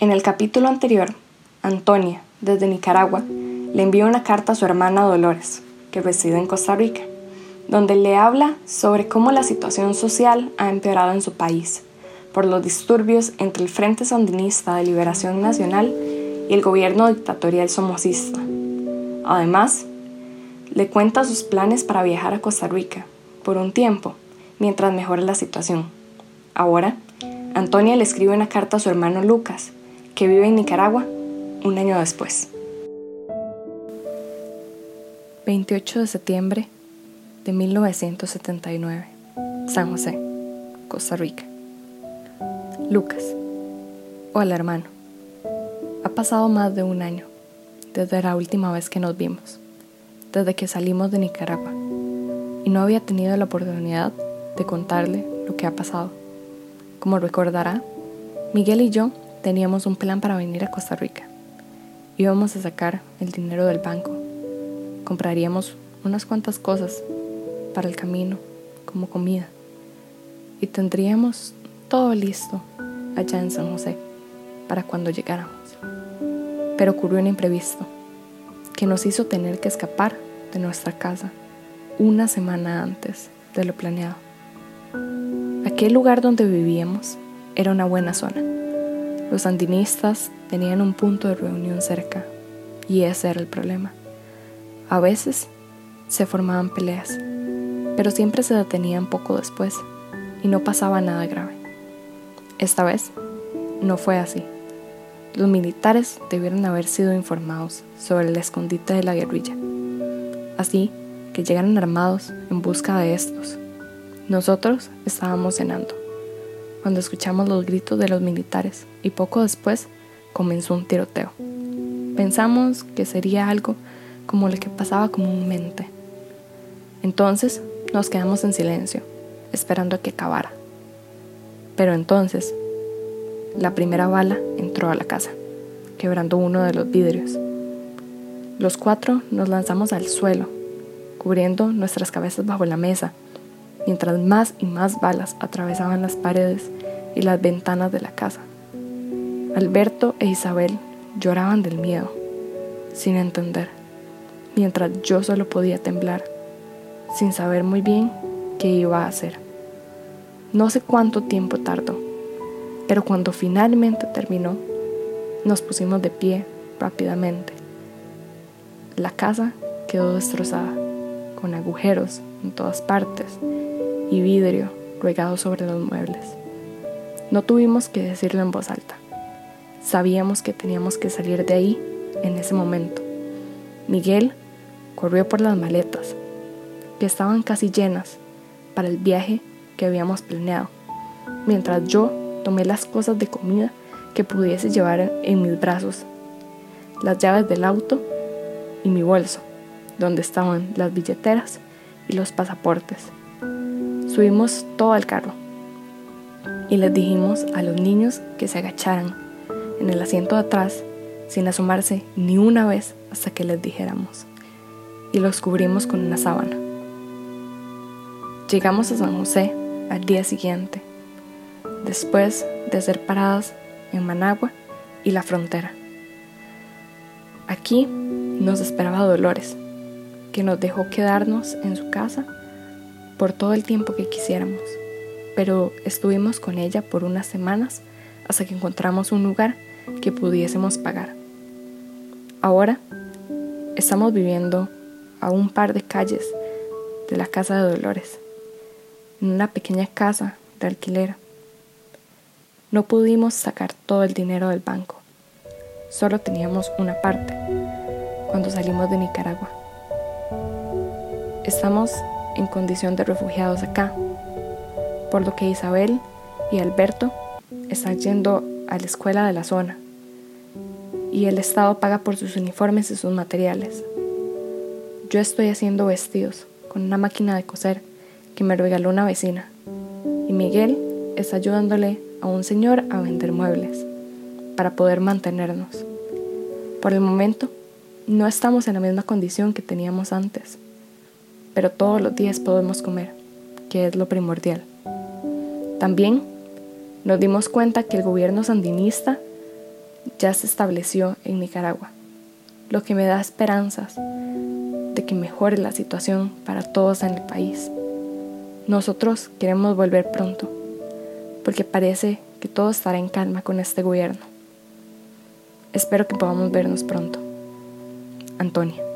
En el capítulo anterior, Antonia, desde Nicaragua, le envía una carta a su hermana Dolores, que reside en Costa Rica, donde le habla sobre cómo la situación social ha empeorado en su país por los disturbios entre el Frente Sandinista de Liberación Nacional y el gobierno dictatorial somocista. Además, le cuenta sus planes para viajar a Costa Rica por un tiempo mientras mejora la situación. Ahora, Antonia le escribe una carta a su hermano Lucas, que vive en Nicaragua un año después. 28 de septiembre de 1979, San José, Costa Rica. Lucas. Hola hermano. Ha pasado más de un año desde la última vez que nos vimos, desde que salimos de Nicaragua, y no había tenido la oportunidad de contarle lo que ha pasado. Como recordará, Miguel y yo teníamos un plan para venir a Costa Rica. Íbamos a sacar el dinero del banco. Compraríamos unas cuantas cosas para el camino, como comida. Y tendríamos todo listo allá en San José para cuando llegáramos. Pero ocurrió un imprevisto que nos hizo tener que escapar de nuestra casa una semana antes de lo planeado. Aquel lugar donde vivíamos era una buena zona. Los sandinistas tenían un punto de reunión cerca y ese era el problema. A veces se formaban peleas, pero siempre se detenían poco después y no pasaba nada grave. Esta vez no fue así. Los militares debieron haber sido informados sobre el escondite de la guerrilla, así que llegaron armados en busca de estos nosotros estábamos cenando, cuando escuchamos los gritos de los militares y poco después comenzó un tiroteo. Pensamos que sería algo como lo que pasaba comúnmente. Entonces nos quedamos en silencio, esperando a que acabara. Pero entonces, la primera bala entró a la casa, quebrando uno de los vidrios. Los cuatro nos lanzamos al suelo, cubriendo nuestras cabezas bajo la mesa mientras más y más balas atravesaban las paredes y las ventanas de la casa. Alberto e Isabel lloraban del miedo, sin entender, mientras yo solo podía temblar, sin saber muy bien qué iba a hacer. No sé cuánto tiempo tardó, pero cuando finalmente terminó, nos pusimos de pie rápidamente. La casa quedó destrozada, con agujeros en todas partes y vidrio regado sobre los muebles. No tuvimos que decirlo en voz alta. Sabíamos que teníamos que salir de ahí en ese momento. Miguel corrió por las maletas, que estaban casi llenas, para el viaje que habíamos planeado, mientras yo tomé las cosas de comida que pudiese llevar en mis brazos, las llaves del auto y mi bolso, donde estaban las billeteras y los pasaportes. Subimos todo al carro y les dijimos a los niños que se agacharan en el asiento de atrás sin asomarse ni una vez hasta que les dijéramos y los cubrimos con una sábana. Llegamos a San José al día siguiente, después de ser paradas en Managua y la frontera. Aquí nos esperaba Dolores, que nos dejó quedarnos en su casa por todo el tiempo que quisiéramos, pero estuvimos con ella por unas semanas hasta que encontramos un lugar que pudiésemos pagar. Ahora estamos viviendo a un par de calles de la casa de Dolores, en una pequeña casa de alquiler. No pudimos sacar todo el dinero del banco, solo teníamos una parte cuando salimos de Nicaragua. Estamos en condición de refugiados acá, por lo que Isabel y Alberto están yendo a la escuela de la zona y el Estado paga por sus uniformes y sus materiales. Yo estoy haciendo vestidos con una máquina de coser que me regaló una vecina y Miguel está ayudándole a un señor a vender muebles para poder mantenernos. Por el momento, no estamos en la misma condición que teníamos antes pero todos los días podemos comer, que es lo primordial. También nos dimos cuenta que el gobierno sandinista ya se estableció en Nicaragua, lo que me da esperanzas de que mejore la situación para todos en el país. Nosotros queremos volver pronto, porque parece que todo estará en calma con este gobierno. Espero que podamos vernos pronto. Antonia.